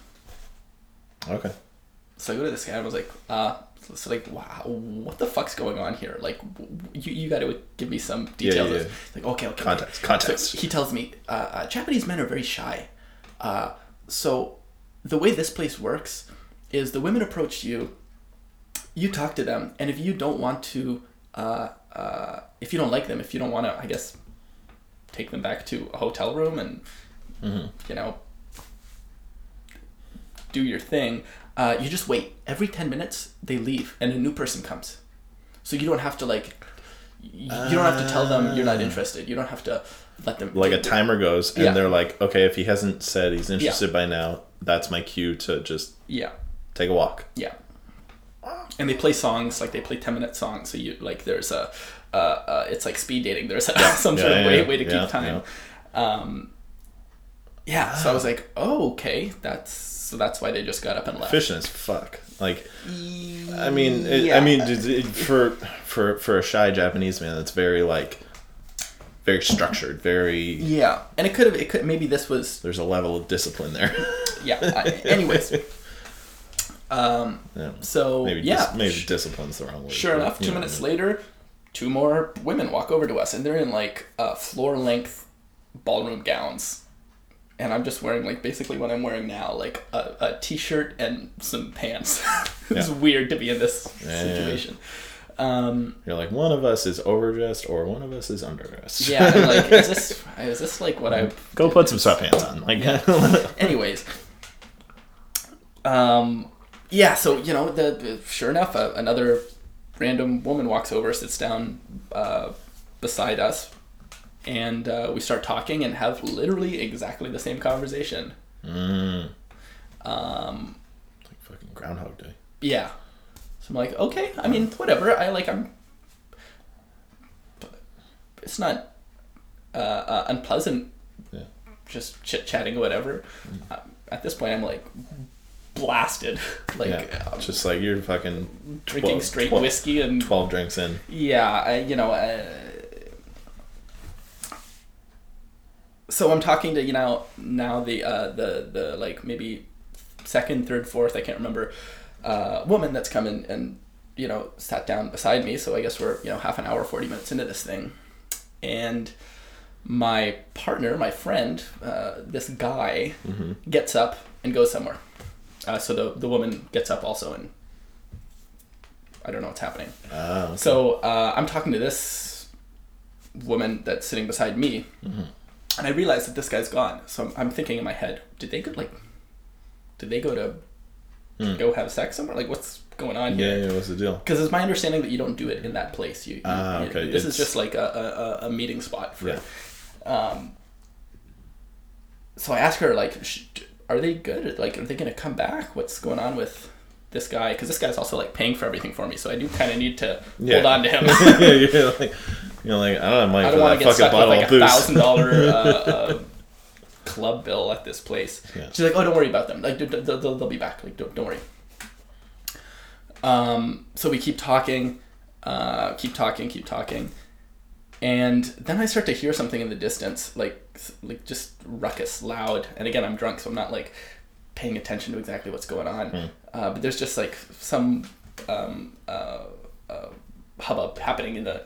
Okay. So I go to this guy and I was like, uh, so like, wow, what the fuck's going on here? Like, you, you got to give me some details. yeah, yeah. yeah. Like, okay, okay. Context, context. So he tells me, uh, uh, Japanese men are very shy. Uh, so the way this place works is the women approach you, you talk to them, and if you don't want to, uh, uh, if you don't like them, if you don't want to, I guess, take them back to a hotel room and, you know, do your thing, uh, you just wait. Every 10 minutes, they leave and a new person comes. So you don't have to, like, you don't have to tell them you're not interested. You don't have to let them. Like a timer goes, and Yeah. they're like, okay, if he hasn't said he's interested by now, that's my cue to just Yeah. take a walk. Yeah. And they play songs like they play ten minute songs. So you like there's a, uh, uh, it's like speed dating. There's <laughs> some sort Yeah, of way way to keep time. Um, yeah. So I was like, oh okay, that's so that's why they just got up and left. Efficient as fuck. Like, I mean, it, Yeah. I mean, for for for a shy Japanese man, that's very like, very structured. Very. Yeah, and it could have it could maybe this was There's a level of discipline there. yeah. I, anyways. <laughs> Um. yeah. So Maybe yeah. dis- maybe discipline's the wrong word. Sure but, enough, two minutes what I mean. later, two more women walk over to us, and they're in like uh, floor length ballroom gowns, and I'm just wearing like basically what I'm wearing now, like a, a t-shirt and some pants. <laughs> it's Yeah. weird to be in this Yeah, situation. Um, You're like one of us is overdressed or one of us is underdressed. yeah, and like, <laughs> is this is this like what I Go put some sweatpants on. Like, <laughs> anyways um yeah so you know the, sure enough uh, another random woman walks over sits down uh, beside us and uh, we start talking and have literally exactly the same conversation. Mm, um like fucking Groundhog Day. yeah. So i'm like okay i mean whatever. I like i'm it's not uh, uh, unpleasant Yeah. just chit chatting or whatever. Uh, at this point i'm like blasted. <laughs> Like yeah, um, just like you're fucking drinking straight 12 whiskey and Twelve drinks in. yeah I, you know uh, so i'm talking to you know now the uh the the like maybe second third fourth i can't remember uh woman that's come in and you know sat down beside me. So i guess we're you know half an hour 40 minutes into this thing. And my partner my friend uh, this guy gets up and goes somewhere uh, so the, the woman gets up also and i don't know what's happening Ah, okay. so uh, I'm talking to this woman that's sitting beside me, Mm-hmm. and I realize that this guy's gone. So I'm, I'm thinking in my head, did they go like, did they go to go have sex somewhere? Like, what's going on yeah, here? yeah, what's the deal? Because it's my understanding that you don't do it in that place. You, you- Ah, you- okay, This is just like a, a, a meeting spot for. Yeah. Um. So I ask her like, are they good? Like, are they gonna come back? What's going on with this guy? Because this guy's also like paying for everything for me, so I do kind of need to Yeah. hold on to him. <laughs> yeah, you're like, you're like, I don't have money I don't that to get fucking stuck with bottle like of a booze. thousand dollar uh, <laughs> uh, club bill at this place. Yeah. She's like, "Oh, don't worry about them. Like, they'll, they'll, they'll they'll be back. Like, don't, don't worry." Um, so we keep talking, uh, keep talking, keep talking, and then I start to hear something in the distance, like like just ruckus, loud. And again, I'm drunk, so I'm not like paying attention to exactly what's going on. Uh, but there's just like some um, uh, uh, hubbub happening in the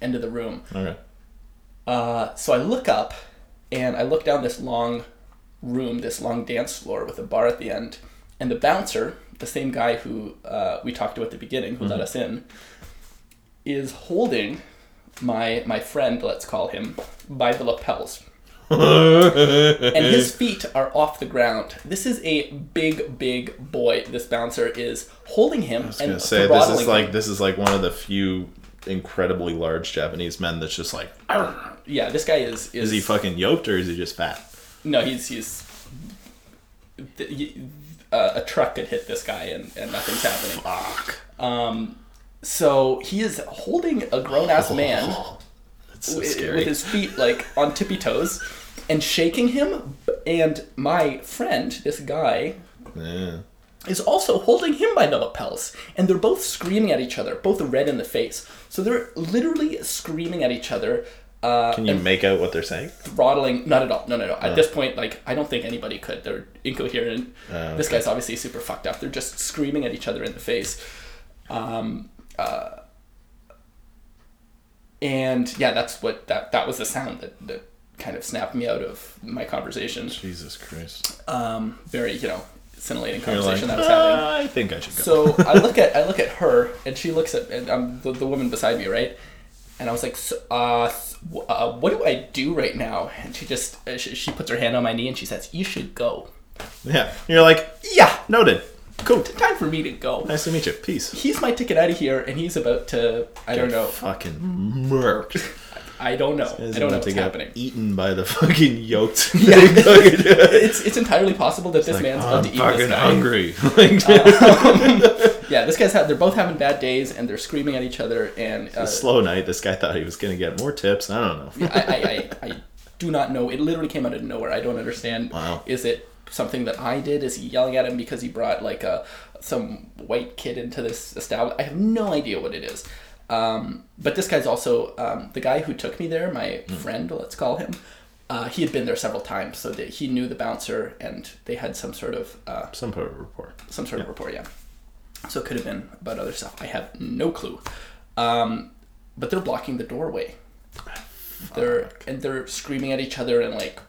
end of the room Okay. Uh, so I look up, and I look down this long room, this long dance floor with a bar at the end, and the bouncer, the same guy who uh, we talked to at the beginning, who let us in, is holding my my friend, let's call him, by the lapels. <laughs> and his feet are off the ground. This is a big, big boy. This bouncer is holding him I was and gonna say this is like him. this is like one of the few incredibly large Japanese men that's just like yeah. This guy is is, is he fucking yoked or is he just fat? no he's he's uh, a truck could hit this guy and, and nothing's happening. Fuck. Um, so he is holding a grown ass man. <laughs> That's so scary. with his feet like on tippy toes and shaking him and my friend this guy yeah. is also holding him by the lapels and they're both screaming at each other both red in the face so they're literally screaming at each other uh, Can you make out what they're saying? throttling not at all no no no at this point like i don't think anybody could they're incoherent Oh, this guy's obviously super fucked up they're just screaming at each other in the face um, uh, and yeah that's what that that was the sound that, that kind of snapped me out of my conversation Jesus Christ. um, very you know scintillating You're like, conversation that was happening "Ah, I think I should go. so I look at I look at her, and she looks at and I'm the, the woman beside me, right? And I was like, so, uh, uh, what do I do right now? And she just uh, she, she puts her hand on my knee and she says, "You should go." yeah. You're like, Yeah, noted. Cool. time for me to go. Nice to meet you. Peace. He's my ticket out of here, and he's about to I don't know Fucking murked. I don't know I don't know what's get happening. eaten by the <laughs> fucking yoked. <laughs> Yeah. <laughs> it's it's entirely possible that this Like, man's "Oh, about to eat fucking this guy. hungry. Like, Yeah, this guy's ha- they're both having bad days, and they're screaming at each other, and uh, a slow night. This guy thought he was gonna get more tips. I don't know. I, I, I, I do not know. It literally came out of nowhere. I don't understand. Wow. Is it something that I did? Is yelling at him because he brought like a some white kid into this establishment? I have no idea what it is. Um, but this guy's also um, the guy who took me there. My friend, let's call him. Uh, he had been there several times, so that he knew the bouncer, and they had some sort of uh, Some sort of report. some sort of report, yeah. So it could have been about other stuff. I have no clue. Um, but they're blocking the doorway. They're and they're screaming at each other and like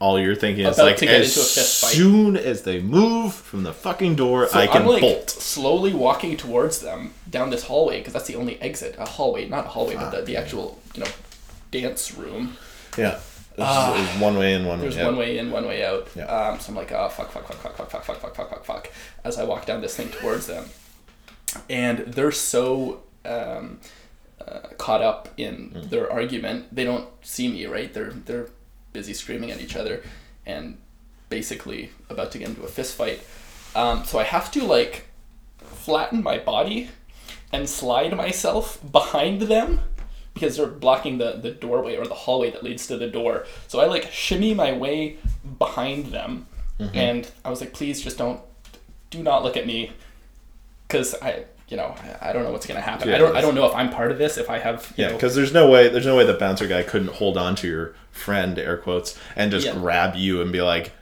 All you're thinking is like, to get as into a fist fight. soon as they move from the fucking door, so I can I'm like bolt. slowly walking towards them down this hallway because that's the only exit. A hallway, not a hallway, but the, the actual you know dance room. Yeah. There's, there's one way in, one. There's way out. one way in, one way out. Yeah. Um, so I'm like, oh fuck, fuck, fuck, fuck, fuck, fuck, fuck, fuck, fuck, fuck, fuck, as I walk down this thing towards them, and they're so um, uh, caught up in Mm. their argument, they don't see me. Right? They're they're busy screaming at each other, and basically about to get into a fist fight. Um, so I have to like flatten my body and slide myself behind them because they're blocking the, the doorway or the hallway that leads to the door. So I like shimmy my way behind them, and I was like, please just don't, do not look at me, because I, you know, I, don't know what's gonna happen. I don't, I don't know if I'm part of this. If I have, you Yeah, because there's no way there's no way the bouncer guy couldn't hold on to your friend, air quotes, and just Yeah. grab you and be like,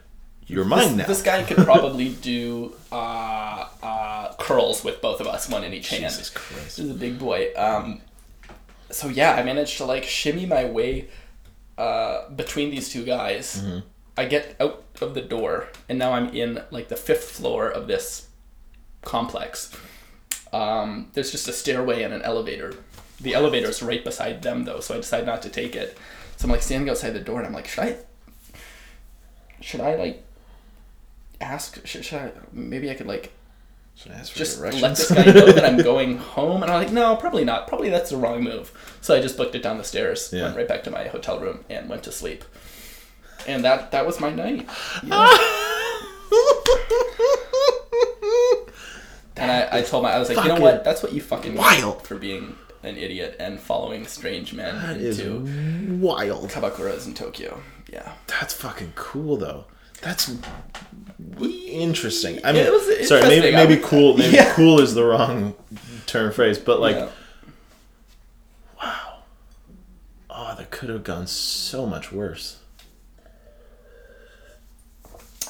"You're mine now." this guy could <laughs> probably do uh, uh, curls with both of us, one in each hand. Jesus Christ. This is a big boy. Um, so yeah, I managed to like shimmy my way uh, between these two guys. I get out of the door, and now I'm in like the fifth floor of this complex. Um, there's just a stairway and an elevator. The elevator's right beside them though, so I decide not to take it. So I'm like standing outside the door, and I'm like, should I? Should I like ask? Should, should I? Maybe I could like Should I ask for just let this guy know that I'm <laughs> going home. And I'm like, no, probably not. Probably that's the wrong move. So I just booked it down the stairs, Yeah. went right back to my hotel room, and went to sleep. And that that was my night. <laughs> Yeah. <laughs> and I, I told my I was like, you know what? That's what you fucking wild. for being an idiot and following strange men That is into wild. kabakuras in Tokyo. Yeah. That's fucking cool though. That's interesting. I mean, it was sorry, maybe maybe cool. <laughs> Maybe Yeah. cool is the wrong term phrase, but like, Yeah. wow. Oh, that could have gone so much worse.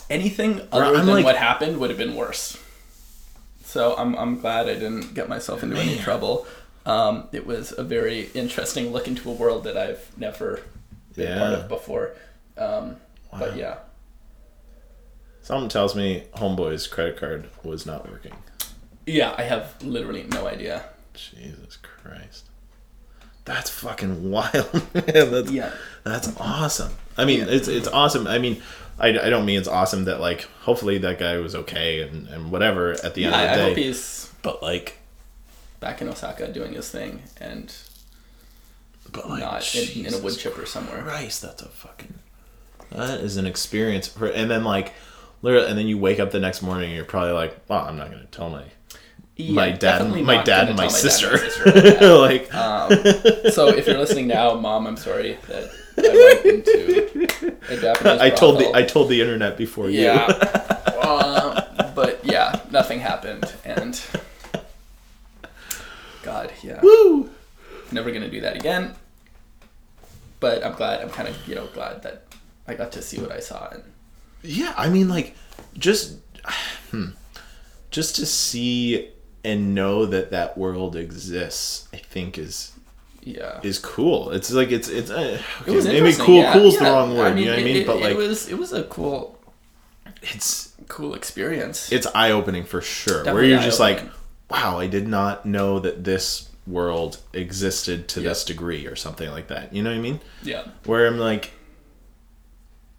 anything other I'm than like- what happened would have been worse. So I'm, I'm glad I didn't get myself into any trouble. Um, it was a very interesting look into a world that I've never been part of before. Um, But yeah, Something tells me Homeboy's credit card was not working. yeah, I have literally no idea. Jesus Christ. That's fucking <laughs> wild. man. that's, Yeah. That's awesome. I mean, Yeah. it's it's awesome. I mean, I, I don't mean it's awesome that like hopefully that guy was okay and, and whatever at the end I, I of the hope day. he's But like, back in Osaka doing his thing and but like, not in, in a wood chipper somewhere. Christ, that's a fucking. That is an experience. For, and then like, literally, and then you wake up the next morning and you're probably like, well, I'm not gonna tell my Yeah, my dad, definitely my dad, and my tell sister. dad and my sister. <laughs> Like, Um, so if you're <laughs> listening now, mom, I'm sorry that I went into a I told the. I told the internet before you. yeah, um, <laughs> but yeah, nothing happened, and God, yeah, Woo! never gonna do that again. But I'm glad. I'm kind of you know glad that I got to see what I saw, and Yeah, I mean, like, just, <sighs> hmm, just to see and know that that world exists, I think is yeah, is cool. It's like it's it's uh, okay, it maybe cool. yeah, cool's the wrong word. you know what I mean? it- but like it was it was a cool it's cool experience. it's eye opening for sure. where you're just like, wow, I did not know that this world existed to Yeah. this degree or something like that. You know what I mean? yeah, where I'm like,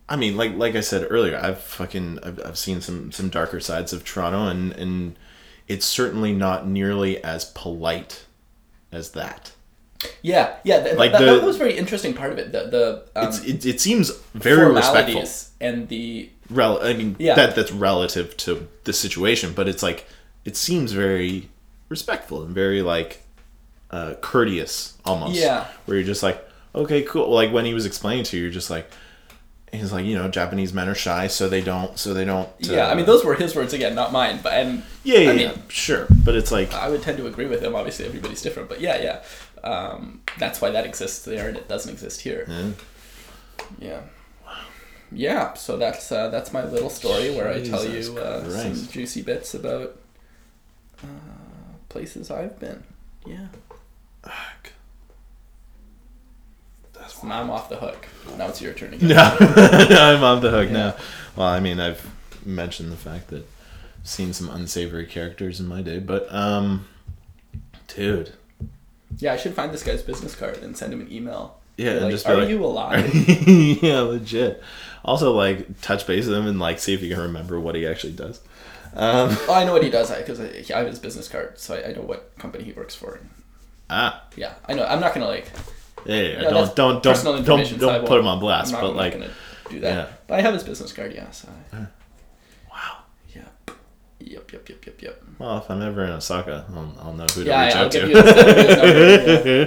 I mean, like like I said earlier, I've fucking I've, I've seen some some darker sides of Toronto, and and it's certainly not nearly as polite as that. Yeah, yeah. Th- Like that, the- that was a very interesting part of it. The the um, It's it, it seems very respectful. and the Rel- I mean, Yeah. that that's relative to the situation, but it's like it seems very respectful and very like uh, courteous almost. Yeah. Where you're just like, okay, cool. Like when he was explaining to you, you're just like, he's like, you know, Japanese men are shy, so they don't, so they don't. yeah. I uh, mean, those were his words again, not mine. But and Yeah, yeah, I yeah, mean- sure. But it's like, I would tend to agree with him. Obviously, everybody's different, but yeah, yeah. Um, that's why that exists there and it doesn't exist here. eh, Yeah. Yeah. So that's uh, that's my little story where I tell Jesus you uh, some juicy bits about uh, places I've been. Yeah. fuck. That's So now I'm off the hook. Now it's your turn again. Yeah, <laughs> I'm off the hook Yeah. now. Well, I mean, I've mentioned the fact that I've seen some unsavory characters in my day, but um, dude, Yeah, I should find this guy's business card and send him an email. Yeah, and like, just be are like- you alive? <laughs> yeah, legit. Also, like touch base with him and like see if you can remember what he actually does. Um, <laughs> oh, I know what he does because I, I have his business card, so I, I know what company he works for. ah, Yeah, I know. I'm not gonna like. yeah, yeah, yeah. No, that's don't don't don't don't, so don't put him on blast, I'm not, but I'm like, not gonna do that. yeah. But I have his business card. Yeah. So I, yeah. Yep. Yep. Yep. Yep. Yep. Well, if I'm ever in Osaka, I'll, I'll know who to Yeah, reach yeah, out to. I'll give you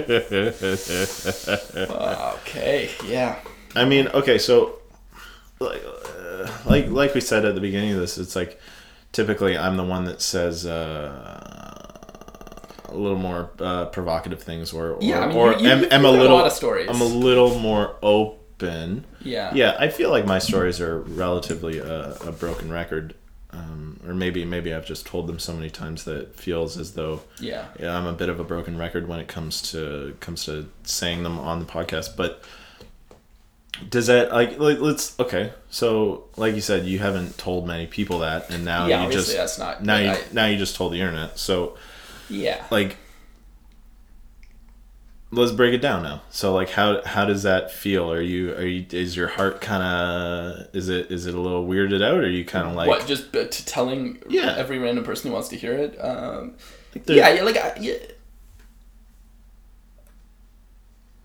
his <laughs> yeah. okay. Yeah. I mean, okay, so like, uh, like like we said at the beginning of this, it's like typically I'm the one that says uh, a little more uh, provocative things, or or, Yeah, I mean, or you- you- you've am a a little lot of stories. I'm a little more open. Yeah. Yeah, I feel like my stories are relatively uh, a broken record. Um, or maybe maybe I've just told them so many times that it feels as though Yeah. yeah, I'm a bit of a broken record when it comes to comes to saying them on the podcast. But does that like like, let's okay? So like you said, you haven't told many people that, and now yeah. you Obviously, just that's not. now you I, now you just told the internet. So yeah. like let's break it down now. So like how how does that feel? Are you are you is your heart kind of is it is it a little weirded out? Or are you kind of like what? Just to telling Yeah. every random person who wants to hear it. Um, like yeah. Yeah. Like. I, yeah.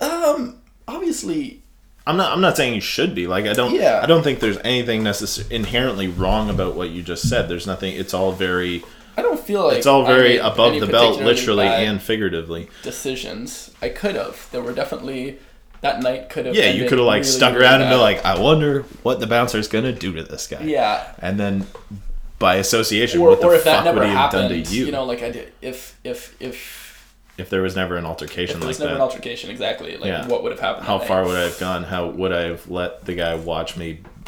Um. Obviously. I'm not. I'm not saying you should be. Like I don't. Yeah. I don't think there's anything necessarily inherently wrong about what you just said. There's nothing. It's all very. I don't feel like It's all very above the belt, literally and figuratively. decisions. I could have. There were definitely that night could have. Yeah, you could have like really, stuck really around and been like, I wonder what the bouncer's gonna do to this guy. Yeah. And then, by association, Or, what the or if that fuck never would he have done to you? you? know, like I did. If if if if there was never an if altercation there like was never that, an altercation, exactly, like Yeah. what would have happened? how far would I have gone? How would I have let the guy watch me? <laughs>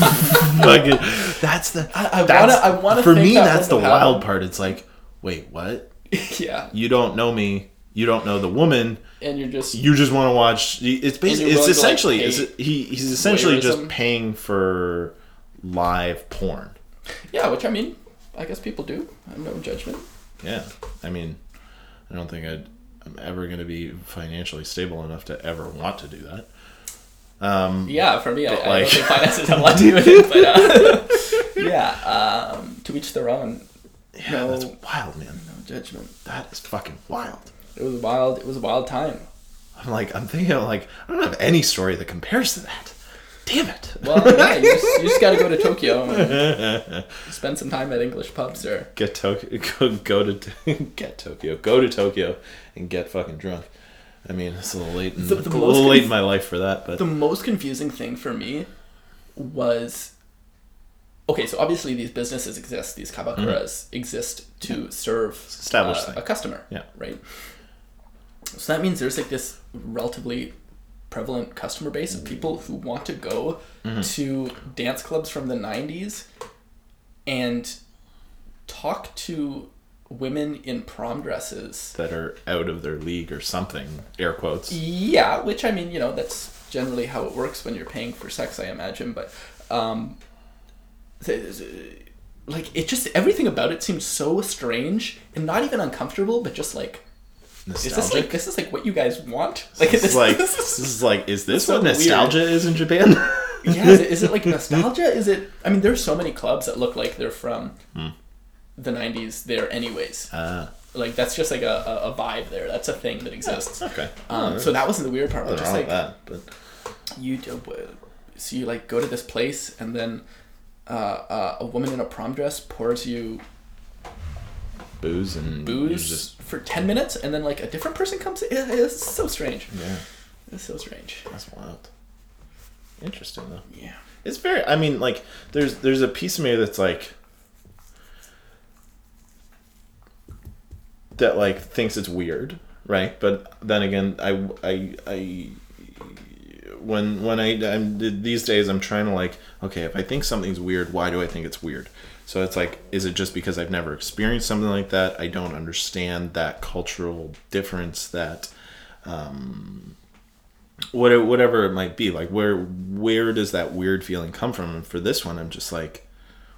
<laughs> Fucking, that's the. I- I that's- wanna- I wanna For me, that that's the wild part. It's like, wait, what? <laughs> yeah, You don't know me. You don't know the woman. and you're just You just want to watch. It's basically. It's like, essentially. it's, he he's essentially just paying for live porn. yeah, which I mean, I guess people do. I have no judgment. Yeah, I mean, I don't think I'd, I'm ever going to be financially stable enough to ever want to do that. Um, Yeah, for me, I, I like- don't think finances have a lot to do with it, but uh, <laughs> yeah, um, to each their own. yeah, No. that's wild, man. No judgment. That is fucking wild. It was wild. It was a wild time. I'm like, I'm thinking, like, I don't have any story that compares to that. Damn it. Well, yeah, you just, you just got to go to Tokyo and <laughs> spend some time at English pubs or get Tokyo, <laughs> go, go to get Tokyo, go to Tokyo, and get fucking drunk. I mean, it's a little late, in, The- the a little late conf- in my life for that, but the most confusing thing for me was okay so obviously these businesses exist these kabakuras exist to serve established uh, a customer Yeah. right so that means there's like this relatively prevalent customer base of people who want to go Mm-hmm. to dance clubs from the 90s and talk to women in prom dresses that are out of their league or something. Air quotes. Yeah, which I mean, you know, that's generally how it works when you're paying for sex, I imagine. But, um, like, it just everything about it seems so strange and not even uncomfortable, but just like, is this like this is like what you guys want? Like, This is like <laughs> this this is- is like is this so what weird. nostalgia is in Japan? yeah, is it, is it like <laughs> nostalgia? Is it? I mean, there's so many clubs that look like they're from the '90s there, anyways. Ah, Like that's just like a, a, vibe there. That's a thing that exists. okay. Um, so that wasn't the weird part. but Just like that, but you do, so you like go to this place and then uh, uh, a woman in a prom dress pours you booze and booze just for 10 minutes and then like a different person comes in it's so strange yeah, it's so strange that's wild. Interesting though. yeah It's very. I mean, like there's there's a piece of me that's like that like thinks it's weird, right? But then again, I I I when when I I'm these days I'm trying to like okay, if I think something's weird, why do I think it's weird? So it's like, is it just because I've never experienced something like that? I don't understand that cultural difference that um, what whatever it might be like where where does that weird feeling come from and for this one i'm just like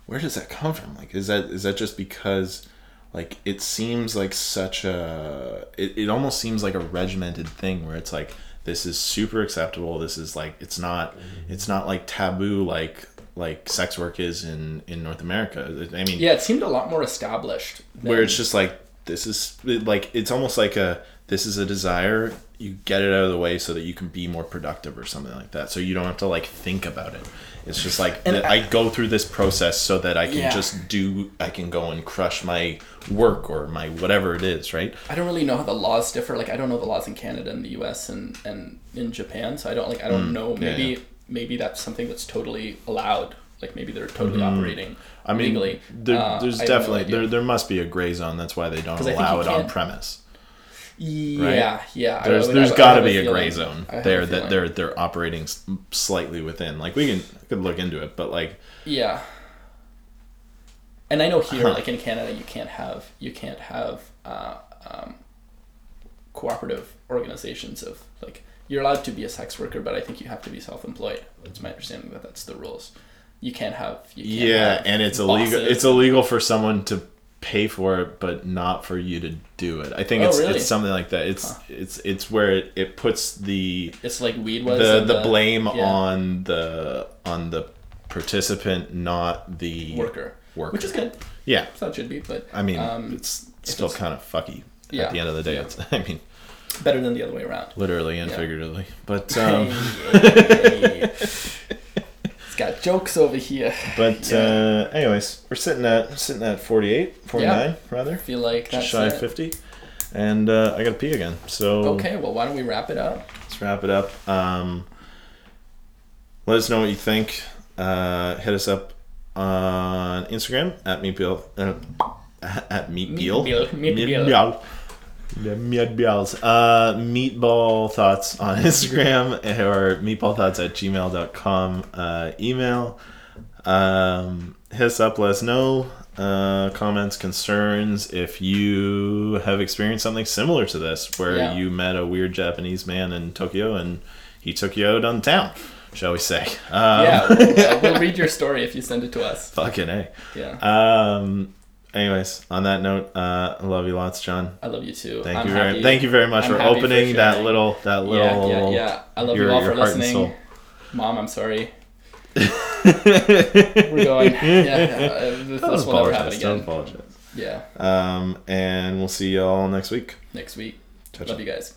where does that come from like is that is that just because like it seems like such a it, it almost seems like a regimented thing where it's like this is super acceptable. This is like it's not it's not like taboo like like sex work is in in north america. I mean yeah it seemed a lot more established than- where it's just like this is like it's almost like a this is a desire you get it out of the way so that you can be more productive or something like that so you don't have to like think about it it's just like that I- I, go through this process so that i can Yeah. just do i can go and crush my work or my whatever it is right I don't really know how the laws differ. Like I don't know the laws in Canada and the U.S. and and in Japan, so I don't like I don't know. Mm, yeah, Maybe yeah. maybe that's something that's totally allowed. Like maybe they're totally operating Mm-hmm. i mean legally. there, Uh, there's I have no definitely there, there must be a gray zone that's why they don't allow it on premise Yeah, yeah. There's would- there's got to have a be a gray zone I have a there that they're they're operating slightly within like we can could look into it but like Yeah. And I know here, Huh. like in Canada, you can't have you can't have uh, um, cooperative organizations of like you're allowed to be a sex worker, but I think you have to be self-employed. It's my understanding that that's the rules. You can't have you can't yeah have and it's illegal it's illegal for someone to pay for it but not for you to do it i think Oh, it's really? it's something like that it's it's it's where it, it puts the It's like weed was the and the blame yeah, on the on the participant not the worker, worker which is good. yeah So it should be, but i mean um, it's still it's- kind of fucky Yeah. at the end of the day Yeah. it's <laughs> i mean better than the other way around. literally and Yeah. figuratively but <laughs> um. <laughs> it's got jokes over here. but <laughs> uh anyways we're sitting at sitting at 48 49 rather. I feel like just shy of 50 and uh, i gotta pee again so Okay, well, why don't we wrap it up? let's wrap it up. Um, let us know what you think. Uh, hit us up on instagram at meatbeal uh, at Meatbeal, meatbeal. meatbeal Yeah, meatballs. Uh, meatball thoughts on <laughs> Instagram or meatballthoughts at gmail.com uh, email. Um, hit us up. Let us know uh, comments, concerns. If you have experienced something similar to this, where Yeah. you met a weird Japanese man in Tokyo and he took you out on town, shall we say? Um, yeah, we'll, uh, <laughs> we'll read your story if you send it to us. Fucking a. Yeah, Um. Anyways, on that note, uh, I love you lots, John. I love you too. Thank I'm you very, happy- thank you very much I'm for happy for opening that little, that little. Yeah, yeah, yeah. I love your- you all for listening. Mom, I'm sorry. <laughs> We're going. Yeah, uh, this, this will never happen apologize. Don't apologize. Yeah, Um, and we'll see you all next week. next week. Ciao, Love you guys.